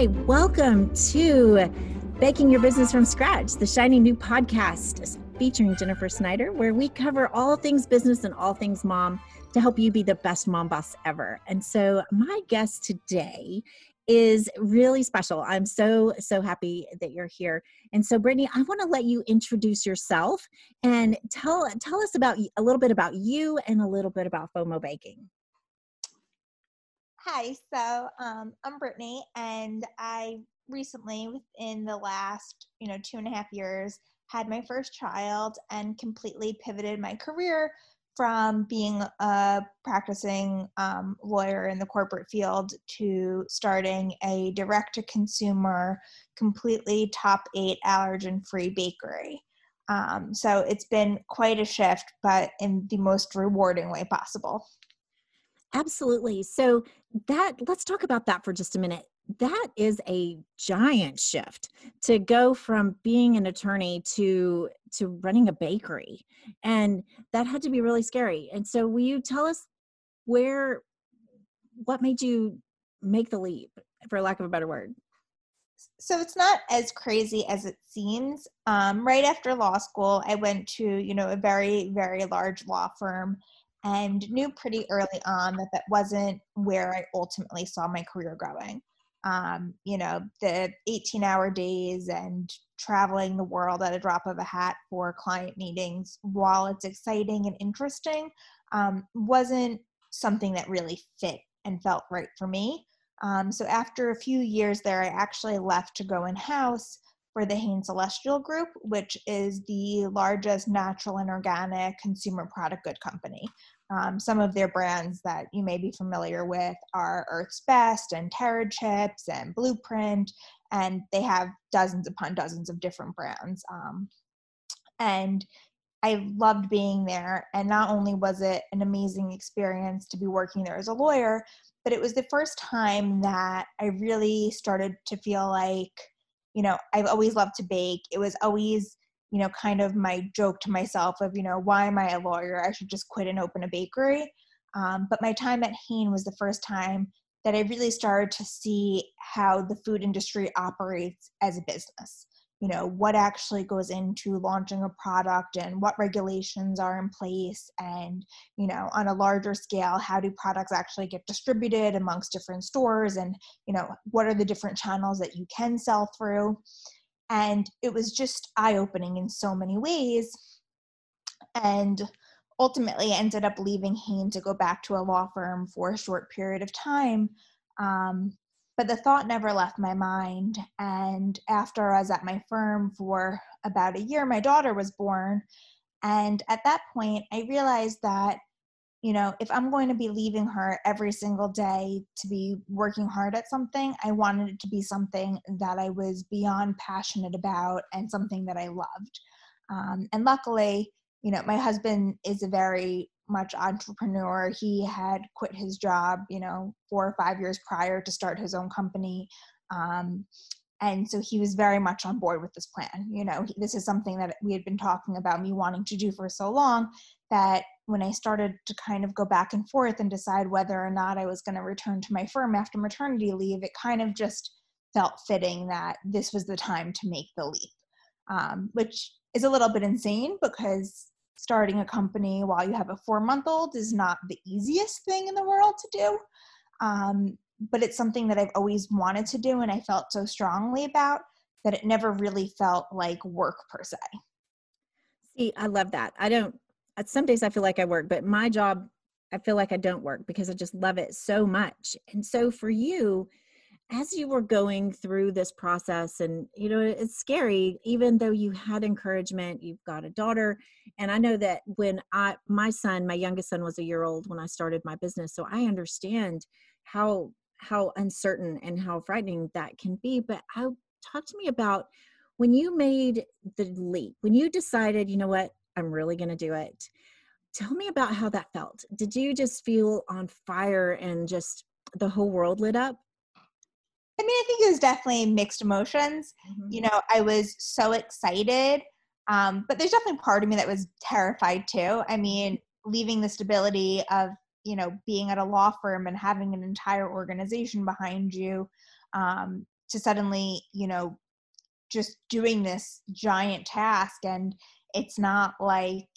Right, welcome to Baking Your Business from Scratch, the shiny new podcast featuring Jennifer Snyder, where we cover all things business and all things mom to help you be the best mom boss ever. And so, my guest today is really special. I'm so, so happy that you're here. And so, Brittany, I want to let you introduce yourself and tell, tell us about a little bit about you and a little bit about FOMO Baking. Hi, so um, I'm Brittany, and I recently, within the last you know two and a half years, had my first child and completely pivoted my career from being a practicing um, lawyer in the corporate field to starting a direct to consumer, completely top eight allergen free bakery. Um, so it's been quite a shift, but in the most rewarding way possible. Absolutely. So that let's talk about that for just a minute. That is a giant shift to go from being an attorney to to running a bakery. And that had to be really scary. And so will you tell us where what made you make the leap for lack of a better word? so it's not as crazy as it seems um, right after law school i went to you know a very very large law firm and knew pretty early on that that wasn't where I ultimately saw my career going. Um, you know, the 18 hour days and traveling the world at a drop of a hat for client meetings, while it's exciting and interesting, um, wasn't something that really fit and felt right for me. Um, so after a few years there, I actually left to go in house for the Hain Celestial Group, which is the largest natural and organic consumer product good company. Um, some of their brands that you may be familiar with are Earth's Best and Terra Chips and Blueprint, and they have dozens upon dozens of different brands. Um, and I loved being there. And not only was it an amazing experience to be working there as a lawyer, but it was the first time that I really started to feel like you know, I've always loved to bake. It was always, you know, kind of my joke to myself of, you know, why am I a lawyer? I should just quit and open a bakery. Um, but my time at Hain was the first time that I really started to see how the food industry operates as a business you know what actually goes into launching a product and what regulations are in place and you know on a larger scale how do products actually get distributed amongst different stores and you know what are the different channels that you can sell through. And it was just eye opening in so many ways and ultimately ended up leaving Hain to go back to a law firm for a short period of time um, but the thought never left my mind. And after I was at my firm for about a year, my daughter was born. And at that point, I realized that, you know, if I'm going to be leaving her every single day to be working hard at something, I wanted it to be something that I was beyond passionate about and something that I loved. Um, and luckily, you know, my husband is a very much entrepreneur. He had quit his job, you know, four or five years prior to start his own company. Um, and so he was very much on board with this plan. You know, he, this is something that we had been talking about me wanting to do for so long that when I started to kind of go back and forth and decide whether or not I was going to return to my firm after maternity leave, it kind of just felt fitting that this was the time to make the leap, um, which is a little bit insane because starting a company while you have a four month old is not the easiest thing in the world to do. Um, but it's something that I've always wanted to do and I felt so strongly about that it never really felt like work per se. See, I love that. I don't, uh, some days I feel like I work, but my job, I feel like I don't work because I just love it so much. And so for you, as you were going through this process and you know it's scary even though you had encouragement you've got a daughter and i know that when i my son my youngest son was a year old when i started my business so i understand how how uncertain and how frightening that can be but i talk to me about when you made the leap when you decided you know what? I'm really going to do it. Tell me about how that felt. Did you just feel on fire and just the whole world lit up I mean, I think it was definitely mixed emotions. Mm-hmm. You know, I was so excited, um, but there's definitely part of me that was terrified too. I mean, leaving the stability of, you know, being at a law firm and having an entire organization behind you um, to suddenly, you know, just doing this giant task. And it's not like,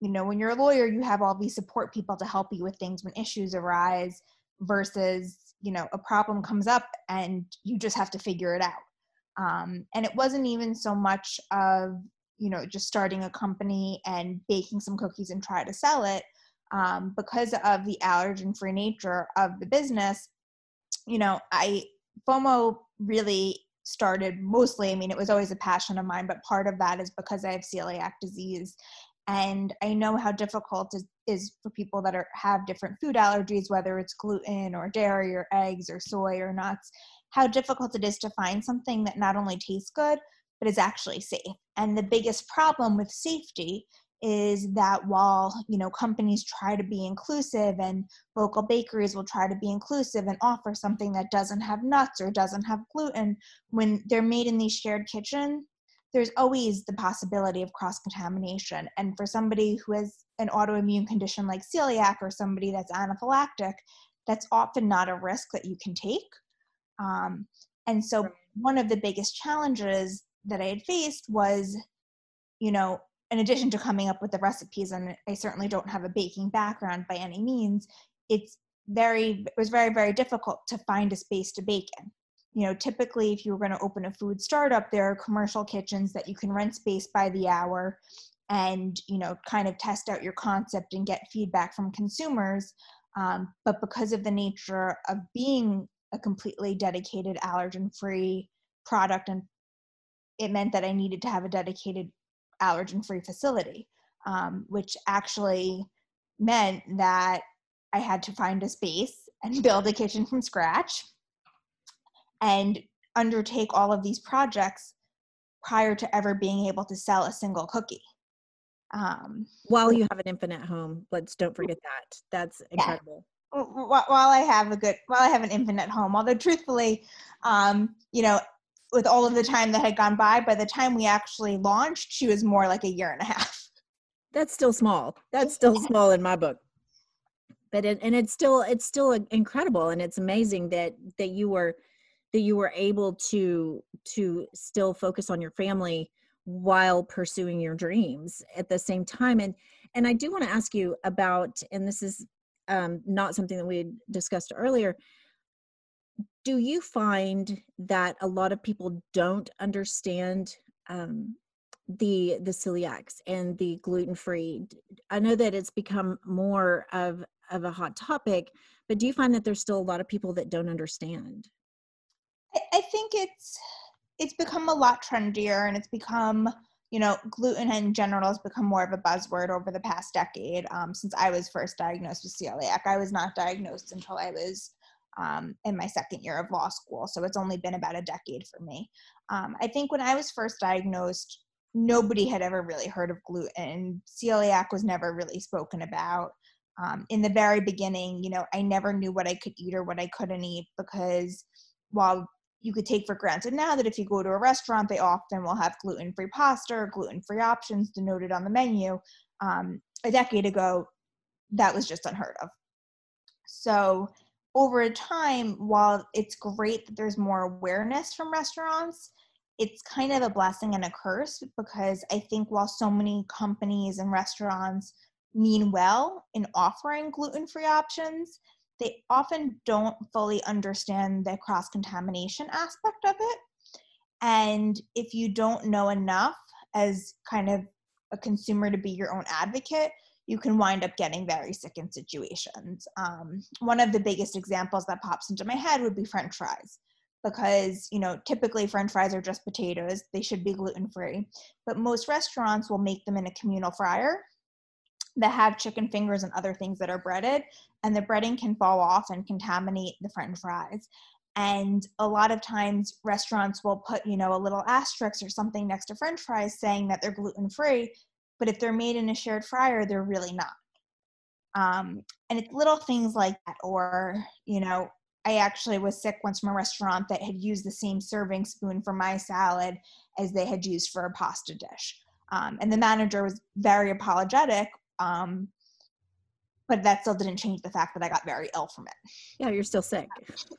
you know, when you're a lawyer, you have all these support people to help you with things when issues arise versus you know a problem comes up and you just have to figure it out. Um, and it wasn't even so much of you know just starting a company and baking some cookies and try to sell it um, because of the allergen free nature of the business you know i fomo really started mostly i mean it was always a passion of mine but part of that is because i have celiac disease. And i know how difficult it is for people that are have different food allergies whether it's gluten or dairy or eggs or soy or nuts how difficult it is to find something that not only tastes good but is actually safe. And the biggest problem with safety is that while you know companies try to be inclusive and local bakeries will try to be inclusive and offer something that doesn't have nuts or doesn't have gluten when they're made in these shared kitchen there's always the possibility of cross contamination. And for somebody who has an autoimmune condition like celiac or somebody that's anaphylactic, that's often not a risk that you can take. Um, and so, one of the biggest challenges that I had faced was, you know, in addition to coming up with the recipes, and I certainly don't have a baking background by any means, it's very, it was very, very difficult to find a space to bake in you know typically if you were going to open a food startup there are commercial kitchens that you can rent space by the hour and you know kind of test out your concept and get feedback from consumers. Um, but because of the nature of being a completely dedicated allergen free product and it meant that i needed to have a dedicated allergen free facility um, which actually meant that i had to find a space and build a kitchen from scratch and undertake all of these projects prior to ever being able to sell a single cookie. Um, while you have an infant at home, let's don't forget that. That's incredible. Yeah. While I have a good, while I have an infant at home, although truthfully, um, you know, with all of the time that had gone by, by the time we actually launched, she was more like a year and a half. That's still small. That's still small in my book. But it, and it's still it's still incredible, and it's amazing that that you were that you were able to to still focus on your family while pursuing your dreams at the same time and and i do want to ask you about and this is um, not something that we discussed earlier do you find that a lot of people don't understand um, the the celiacs and the gluten free i know that it's become more of of a hot topic but do you find that there's still a lot of people that don't understand I, think it's it's become a lot trendier and it's become you know gluten in general has become more of a buzzword over the past decade um, since i was first diagnosed with celiac. I was not diagnosed until i was um, in my second year of law school so it's only been about a decade for me. Um, i think when i was first diagnosed nobody had ever really heard of gluten. Celiac was never really spoken about. Um, in the very beginning you know i never knew what i could eat or what i couldn't eat because while you could take for granted now that if you go to a restaurant, they often will have gluten free pasta or gluten free options denoted on the menu. Um, a decade ago, that was just unheard of. So, over time, while it's great that there's more awareness from restaurants, it's kind of a blessing and a curse because I think while so many companies and restaurants mean well in offering gluten free options, they often don't fully understand the cross contamination aspect of it. And if you don't know enough as kind of a consumer to be your own advocate, you can wind up getting very sick in situations. Um, one of the biggest examples that pops into my head would be French fries. because you know typically french fries are just potatoes they should be gluten free but most restaurants will make them in a communal fryer that have chicken fingers and other things that are breaded and the breading can fall off and contaminate the french fries and a lot of times restaurants will put you know a little asterisk or something next to french fries saying that they're gluten free but if they're made in a shared fryer they're really not um, and it's little things like that or you know I actually was sick once from a restaurant that had used the same serving spoon for my salad as they had used for a pasta dish. Um, and the manager was very apologetic, um, but that still didn't change the fact that I got very ill from it. Yeah, you're still sick.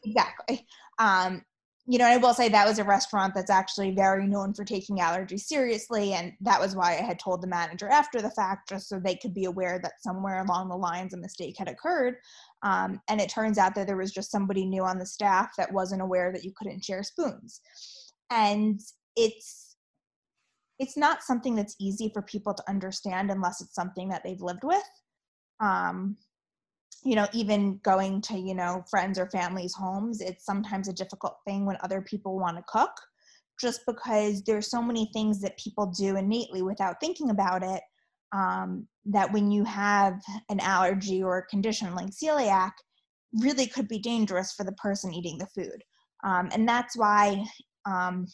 Exactly. Um, you know, I will say that was a restaurant that's actually very known for taking allergies seriously. And that was why I had told the manager after the fact, just so they could be aware that somewhere along the lines a mistake had occurred. Um, and it turns out that there was just somebody new on the staff that wasn't aware that you couldn't share spoons. And it's it's not something that's easy for people to understand unless it's something that they've lived with. Um, you know even going to you know friends or families homes it's sometimes a difficult thing when other people want to cook just because there's so many things that people do innately without thinking about it um, that when you have an allergy or a condition like celiac really could be dangerous for the person eating the food um, and that's why um,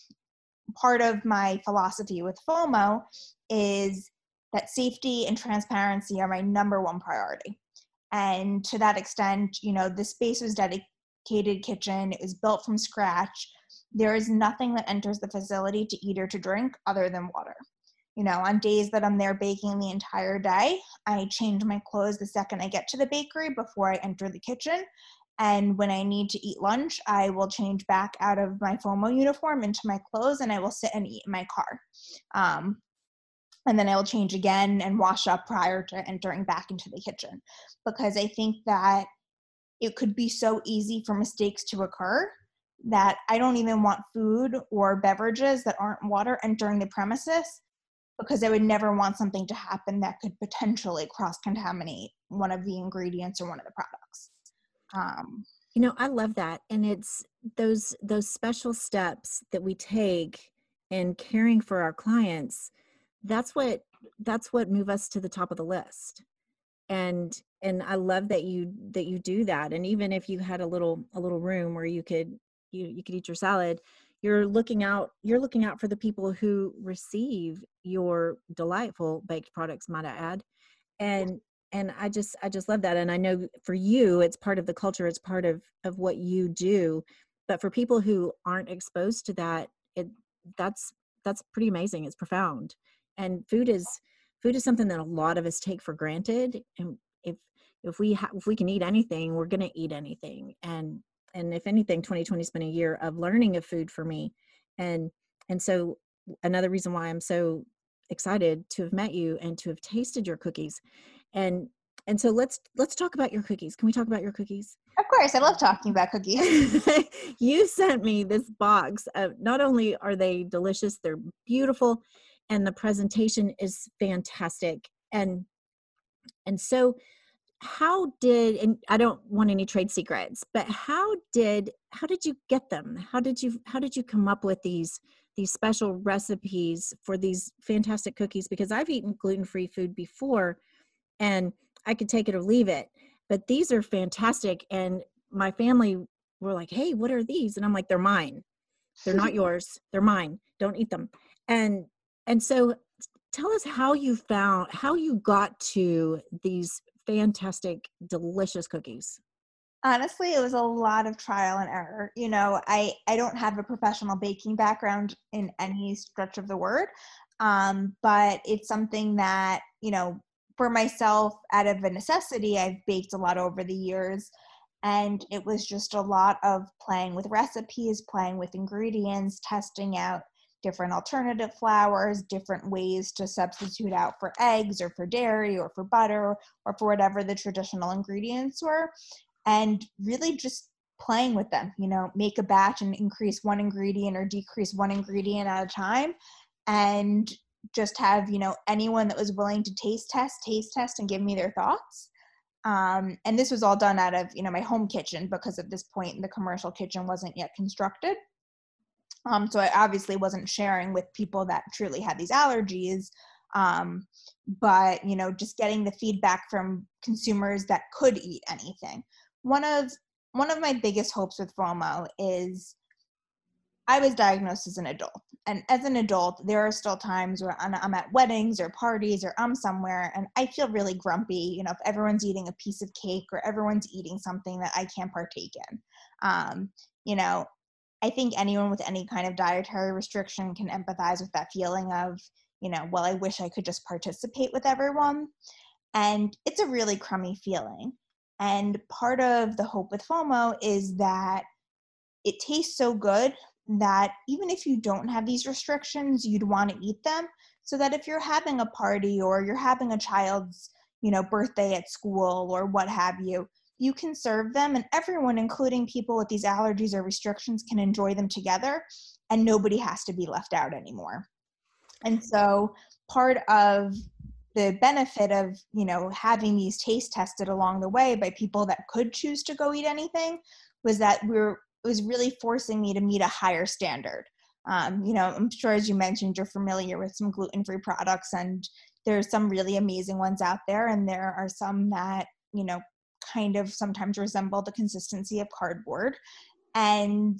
part of my philosophy with fomo is that safety and transparency are my number one priority. And to that extent you know the space was dedicated kitchen it was built from scratch. There is nothing that enters the facility to eat or to drink other than water. You know on days that i'm there baking the entire day i change my clothes the second i get to the bakery before i enter the kitchen and when i need to eat lunch i will change back out of my fomo uniform into my clothes and i will sit and eat in my car um, and then I will change again and wash up prior to entering back into the kitchen because I think that it could be so easy for mistakes to occur that I don't even want food or beverages that aren't water entering the premises because I would never want something to happen that could potentially cross contaminate one of the ingredients or one of the products. Um, you know, I love that, and it's those those special steps that we take in caring for our clients that's what that's what move us to the top of the list. And and i love that you that you do that and even if you had a little a little room where you could you you could eat your salad you're looking out you're looking out for the people who receive your delightful baked products might i add. And and i just i just love that and i know for you it's part of the culture it's part of of what you do but for people who aren't exposed to that it that's that's pretty amazing it's profound and food is food is something that a lot of us take for granted and if if we ha- if we can eat anything we're going to eat anything and and if anything 2020 has been a year of learning of food for me and and so another reason why i'm so excited to have met you and to have tasted your cookies and and so let's let's talk about your cookies. Can we talk about your cookies? Of course i love talking about cookies. You sent me this box of not only are they delicious they're beautiful and the presentation is fantastic. And and so how did and i don't want any trade secrets but how did how did you get them? How did you how did you come up with these these special recipes for these fantastic cookies? Because i've eaten gluten-free food before and i could take it or leave it. But these are fantastic and my family were like hey what are these? And i'm like they're mine. They're not yours. They're mine. Don't eat them. And and so tell us how you found how you got to these fantastic delicious cookies. Honestly it was a lot of trial and error. You know i i don't have a professional baking background in any stretch of the word um, but it's something that you know for myself out of a necessity i've baked a lot over the years and it was just a lot of playing with recipes playing with ingredients testing out different alternative flours, different ways to substitute out for eggs or for dairy or for butter or for whatever the traditional ingredients were. And really just playing with them, you know, make a batch and increase one ingredient or decrease one ingredient at a time. And just have, you know, anyone that was willing to taste test, taste test, and give me their thoughts. Um, and this was all done out of you know my home kitchen because at this point the commercial kitchen wasn't yet constructed. Um, so I obviously wasn't sharing with people that truly had these allergies. Um, but you know, just getting the feedback from consumers that could eat anything. One of one of my biggest hopes with FOMO is I was diagnosed as an adult. And as an adult, there are still times where I'm at weddings or parties or I'm somewhere and I feel really grumpy, you know, if everyone's eating a piece of cake or everyone's eating something that I can't partake in. Um, you know, I think anyone with any kind of dietary restriction can empathize with that feeling of, you know, well, I wish I could just participate with everyone. And it's a really crummy feeling. And part of the hope with FOMO is that it tastes so good that even if you don't have these restrictions, you'd want to eat them. So that if you're having a party or you're having a child's, you know, birthday at school or what have you, you can serve them and everyone, including people with these allergies or restrictions, can enjoy them together and nobody has to be left out anymore. And so part of the benefit of you know having these taste tested along the way by people that could choose to go eat anything was that we are it was really forcing me to meet a higher standard. Um, you know, I'm sure as you mentioned, you're familiar with some gluten-free products, and there's some really amazing ones out there, and there are some that you know kind of sometimes resemble the consistency of cardboard, and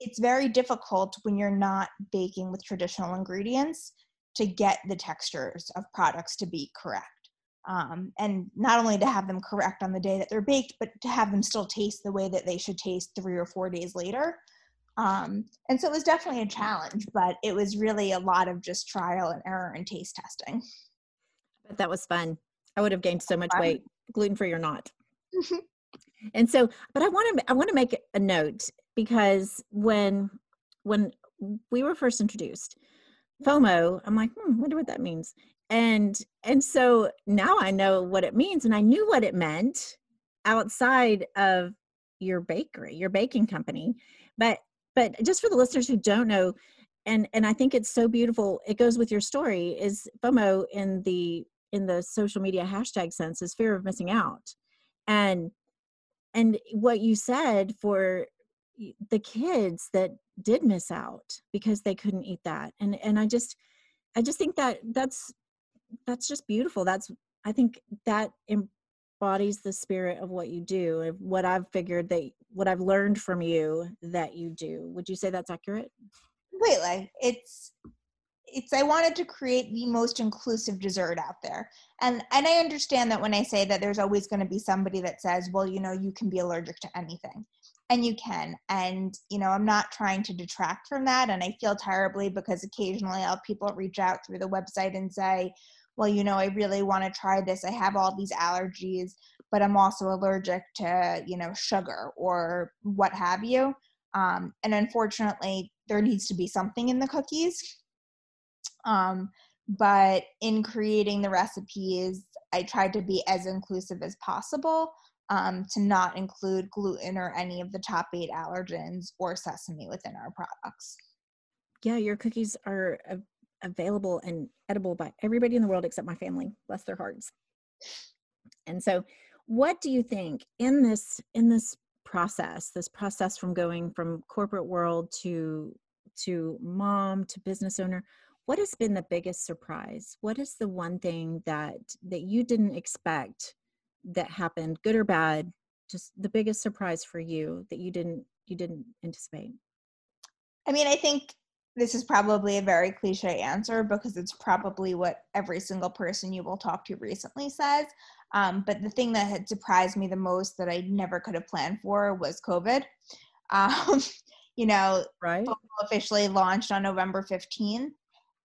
it's very difficult when you're not baking with traditional ingredients to get the textures of products to be correct um, and not only to have them correct on the day that they're baked, but to have them still taste the way that they should taste three or four days later. Um, and so it was definitely a challenge, but it was really a lot of just trial and error and taste testing. But that was fun. I would have gained so much weight, gluten free or not. and so, but I want to I want to make a note because when when we were first introduced, FOMO, I'm like, hmm, wonder what that means and and so now i know what it means and i knew what it meant outside of your bakery your baking company but but just for the listeners who don't know and and i think it's so beautiful it goes with your story is fomo in the in the social media hashtag sense is fear of missing out. And and what you said for the kids that did miss out because they couldn't eat that and and i just i just think that that's that's just beautiful that's i think that embodies the spirit of what you do what i've figured that what i've learned from you that you do would you say that's accurate? Completely it's it's i wanted to create the most inclusive dessert out there and and i understand that when i say that there's always going to be somebody that says well you know you can be allergic to anything and you can and you know i'm not trying to detract from that and i feel terribly because occasionally i'll people reach out through the website and say well, you know, I really want to try this. I have all these allergies, but I'm also allergic to, you know, sugar or what have you. Um, and unfortunately, there needs to be something in the cookies. Um, but in creating the recipes, I tried to be as inclusive as possible um, to not include gluten or any of the top eight allergens or sesame within our products. Yeah, your cookies are available and edible by everybody in the world except my family bless their hearts. And so what do you think in this in this process this process from going from corporate world to to mom to business owner what has been the biggest surprise? What is the one thing that that you didn't expect that happened good or bad just the biggest surprise for you that you didn't you didn't anticipate? I mean i think this is probably a very cliche answer because it's probably what every single person you will talk to recently says. Um, but the thing that had surprised me the most that I never could have planned for was COVID. Um, you know, right. officially launched on November 15th.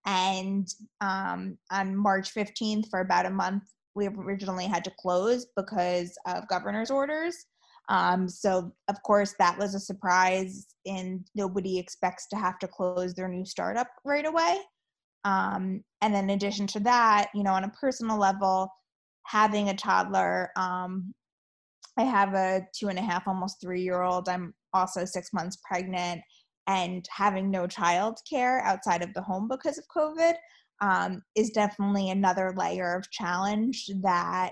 And um, on March 15th, for about a month, we originally had to close because of governor's orders. Um, so, of course, that was a surprise, and nobody expects to have to close their new startup right away. Um, and then, in addition to that, you know, on a personal level, having a toddler, um, I have a two and a half, almost three year old. I'm also six months pregnant, and having no child care outside of the home because of COVID um, is definitely another layer of challenge that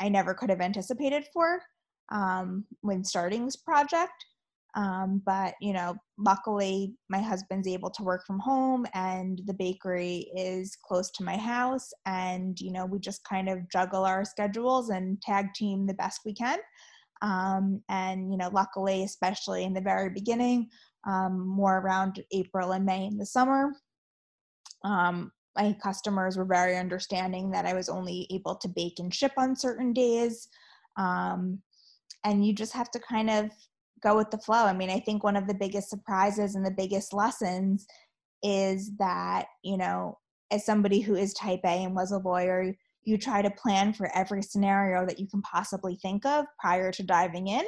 I never could have anticipated for um, when starting this project. Um, but you know, luckily my husband's able to work from home and the bakery is close to my house and you know, we just kind of juggle our schedules and tag team the best we can. Um, and you know, luckily, especially in the very beginning, um, more around April and May in the summer, um, my customers were very understanding that I was only able to bake and ship on certain days. Um, and you just have to kind of go with the flow. I mean, I think one of the biggest surprises and the biggest lessons is that, you know, as somebody who is type A and was a lawyer, you try to plan for every scenario that you can possibly think of prior to diving in.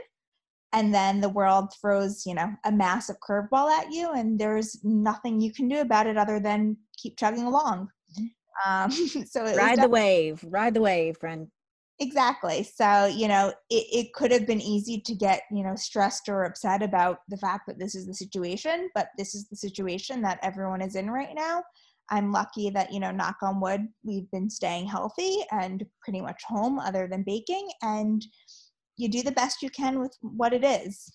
And then the world throws, you know, a massive curveball at you, and there's nothing you can do about it other than keep chugging along. Mm-hmm. Um, so ride the wave, ride the wave, friend. Exactly. So, you know, it, it could have been easy to get, you know, stressed or upset about the fact that this is the situation, but this is the situation that everyone is in right now. I'm lucky that, you know, knock on wood, we've been staying healthy and pretty much home other than baking. And you do the best you can with what it is.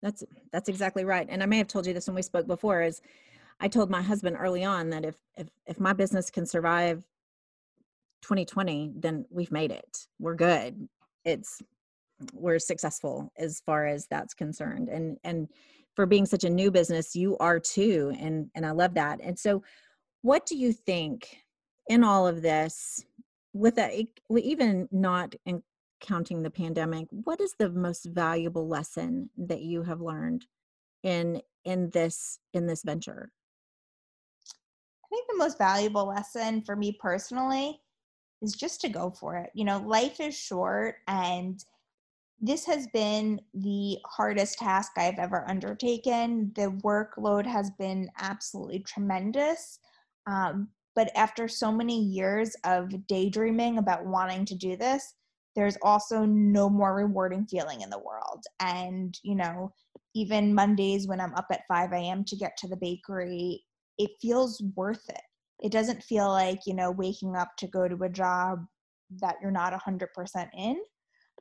That's that's exactly right. And I may have told you this when we spoke before is I told my husband early on that if if if my business can survive 2020, then we've made it. We're good. It's we're successful as far as that's concerned. And and for being such a new business, you are too. And and I love that. And so what do you think in all of this with that even not in counting the pandemic what is the most valuable lesson that you have learned in in this in this venture i think the most valuable lesson for me personally is just to go for it. You know, life is short and this has been the hardest task I've ever undertaken. The workload has been absolutely tremendous. Um, but after so many years of daydreaming about wanting to do this, there's also no more rewarding feeling in the world. And, you know, even Mondays when I'm up at 5 a.m. to get to the bakery, it feels worth it it doesn't feel like you know waking up to go to a job that you're not 100% in.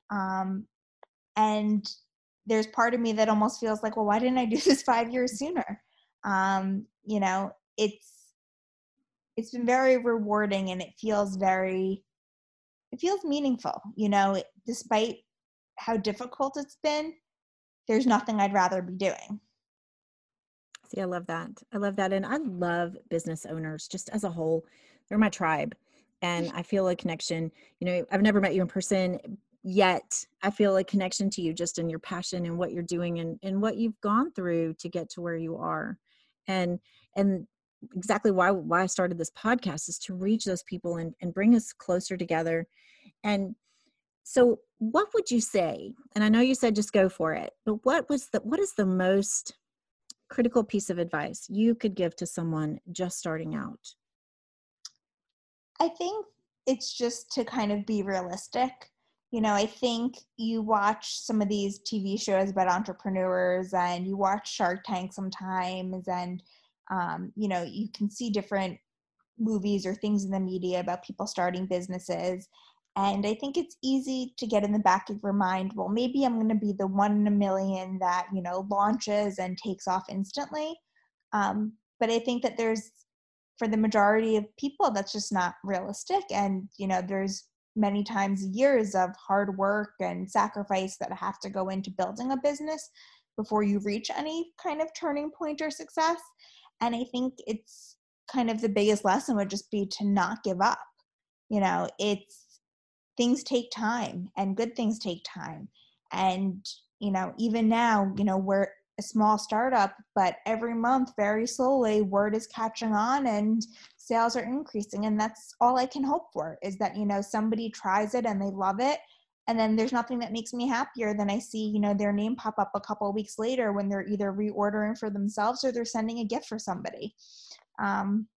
Um, and there's part of me that almost feels like well why didn't i do this five years sooner? Um, you know it's it's been very rewarding and it feels very it feels meaningful you know despite how difficult it's been there's nothing i'd rather be doing See, I love that. I love that. And I love business owners just as a whole. They're my tribe. And I feel a connection. You know, I've never met you in person yet. I feel a connection to you just in your passion and what you're doing and, and what you've gone through to get to where you are. And and exactly why why I started this podcast is to reach those people and, and bring us closer together. And so what would you say? And I know you said just go for it, but what was the what is the most critical piece of advice you could give to someone just starting out? I think it's just to kind of be realistic. You know, I think you watch some of these TV shows about entrepreneurs and you watch Shark Tank sometimes, and, um, you know, you can see different movies or things in the media about people starting businesses. And I think it's easy to get in the back of your mind, well, maybe I'm going to be the one in a million that, you know, launches and takes off instantly. Um, but I think that there's, for the majority of people, that's just not realistic. And, you know, there's many times years of hard work and sacrifice that have to go into building a business before you reach any kind of turning point or success. And I think it's kind of the biggest lesson would just be to not give up. You know, it's, things take time and good things take time. And you know even now you know we're a small startup but every month very slowly word is catching on and sales are increasing and that's all i can hope for is that you know somebody tries it and they love it and then there's nothing that makes me happier than i see you know their name pop up a couple of weeks later when they're either reordering for themselves or they're sending a gift for somebody. Um,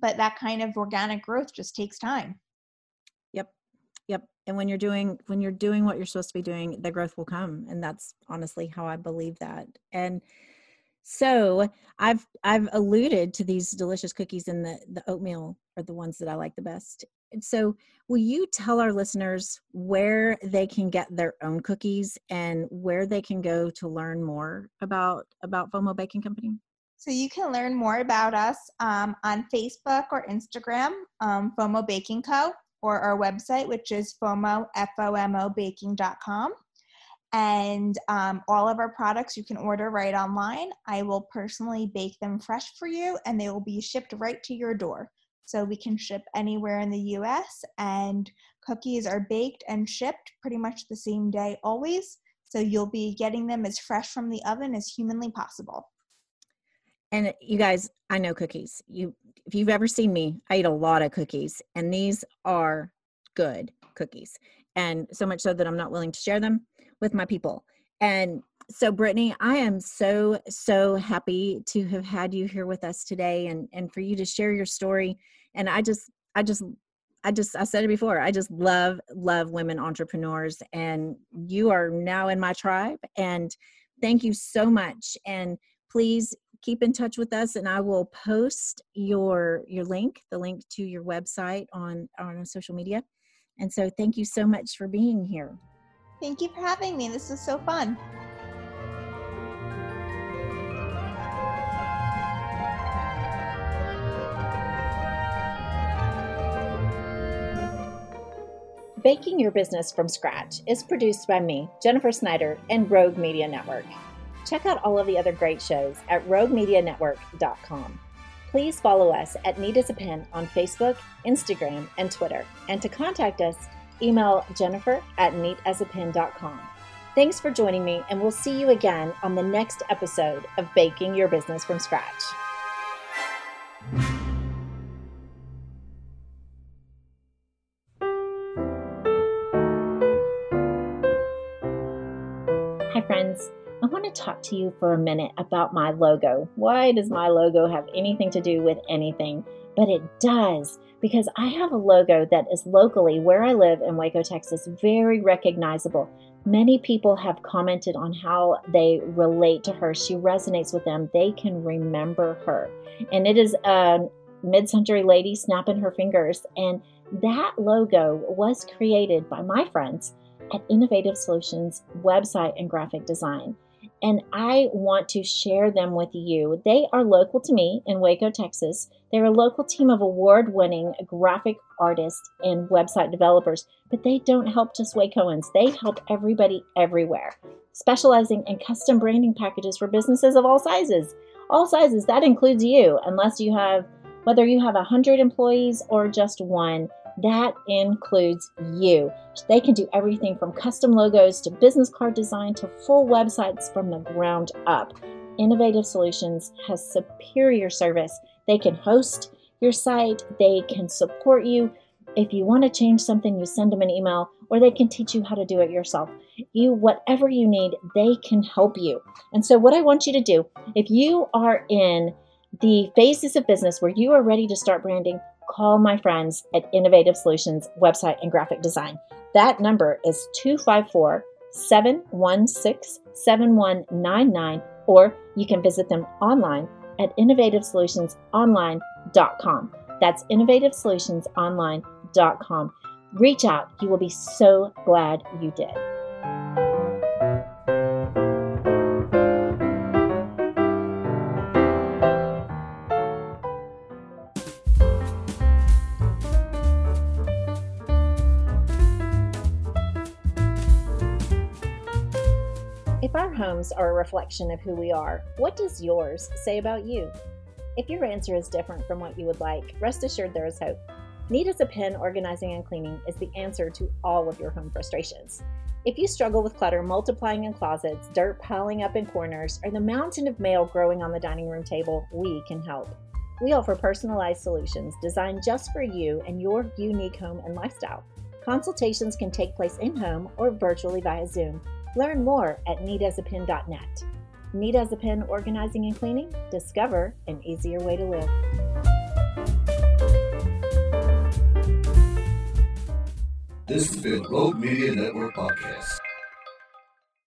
but that kind of organic growth just takes time Yep. And when you're doing when you're doing what you're supposed to be doing, the growth will come. And that's honestly how I believe that. And so I've I've alluded to these delicious cookies and the the oatmeal are the ones that I like the best. And so will you tell our listeners where they can get their own cookies and where they can go to learn more about about FOMO Baking Company? So you can learn more about us um, on Facebook or Instagram, um, FOMO Baking Co., or our website, which is FOMO, F-O-M-O baking.com. And um, all of our products you can order right online. I will personally bake them fresh for you, and they will be shipped right to your door. So we can ship anywhere in the US, and cookies are baked and shipped pretty much the same day always. So you'll be getting them as fresh from the oven as humanly possible and uh, you guys i know cookies. You if you've ever seen me i eat a lot of cookies and these are good cookies and so much so that i'm not willing to share them with my people. And so brittany i am so so happy to have had you here with us today and and for you to share your story. And i just i just I just I said it before. I just love love women entrepreneurs and you are now in my tribe and thank you so much. And please keep in touch with us and i will post your your link the link to your website on on social media. And so thank you so much for being here. Thank you for having me. This was so fun. Baking Your Business from Scratch is produced by me, Jennifer Snyder, and Rogue Media Network. Check out all of the other great shows at roguemedianetwork.com. Please follow us at Neat as a Pen on Facebook, Instagram, and Twitter. And to contact us, email jennifer at neatasapen.com. Thanks for joining me, and we'll see you again on the next episode of Baking Your Business from Scratch. Hi, friends. I want to talk to you for a minute about my logo. Why does my logo have anything to do with anything? But it does because I have a logo that is locally where I live in Waco, Texas, very recognizable. Many people have commented on how they relate to her. She resonates with them. They can remember her. And it is a mid century lady snapping her fingers. And that logo was created by my friends at Innovative Solutions website and graphic design and I want to share them with you. They are local to me in Waco, Texas. They're a local team of award winning graphic artists and website developers, but they don't help just Wacoans, they help everybody everywhere, specializing in custom branding packages for businesses of all sizes. All sizes, that includes you, unless you have, whether you have 100 employees or just one that includes you. They can do everything from custom logos to business card design to full websites from the ground up. Innovative Solutions has superior service. They can host your site, they can support you. If you want to change something, you send them an email or they can teach you how to do it yourself. You whatever you need, they can help you. And so what I want you to do, if you are in the phases of business where you are ready to start branding, call my friends at Innovative Solutions Website and Graphic Design. That number is 254 716 7199, or you can visit them online at innovativesolutionsonline.com. That's innovativesolutionsonline.com. Reach out, you will be so glad you did. Homes are a reflection of who we are, what does yours say about you? If your answer is different from what you would like, rest assured there is hope. Neat as a Pen Organizing and Cleaning is the answer to all of your home frustrations. If you struggle with clutter multiplying in closets, dirt piling up in corners, or the mountain of mail growing on the dining room table, we can help. We offer personalized solutions designed just for you and your unique home and lifestyle. Consultations can take place in home or virtually via Zoom. Learn more at neatasapen.net. Neat as a Pen Organizing and Cleaning? Discover an easier way to live. This has been Rogue Media Network Podcast.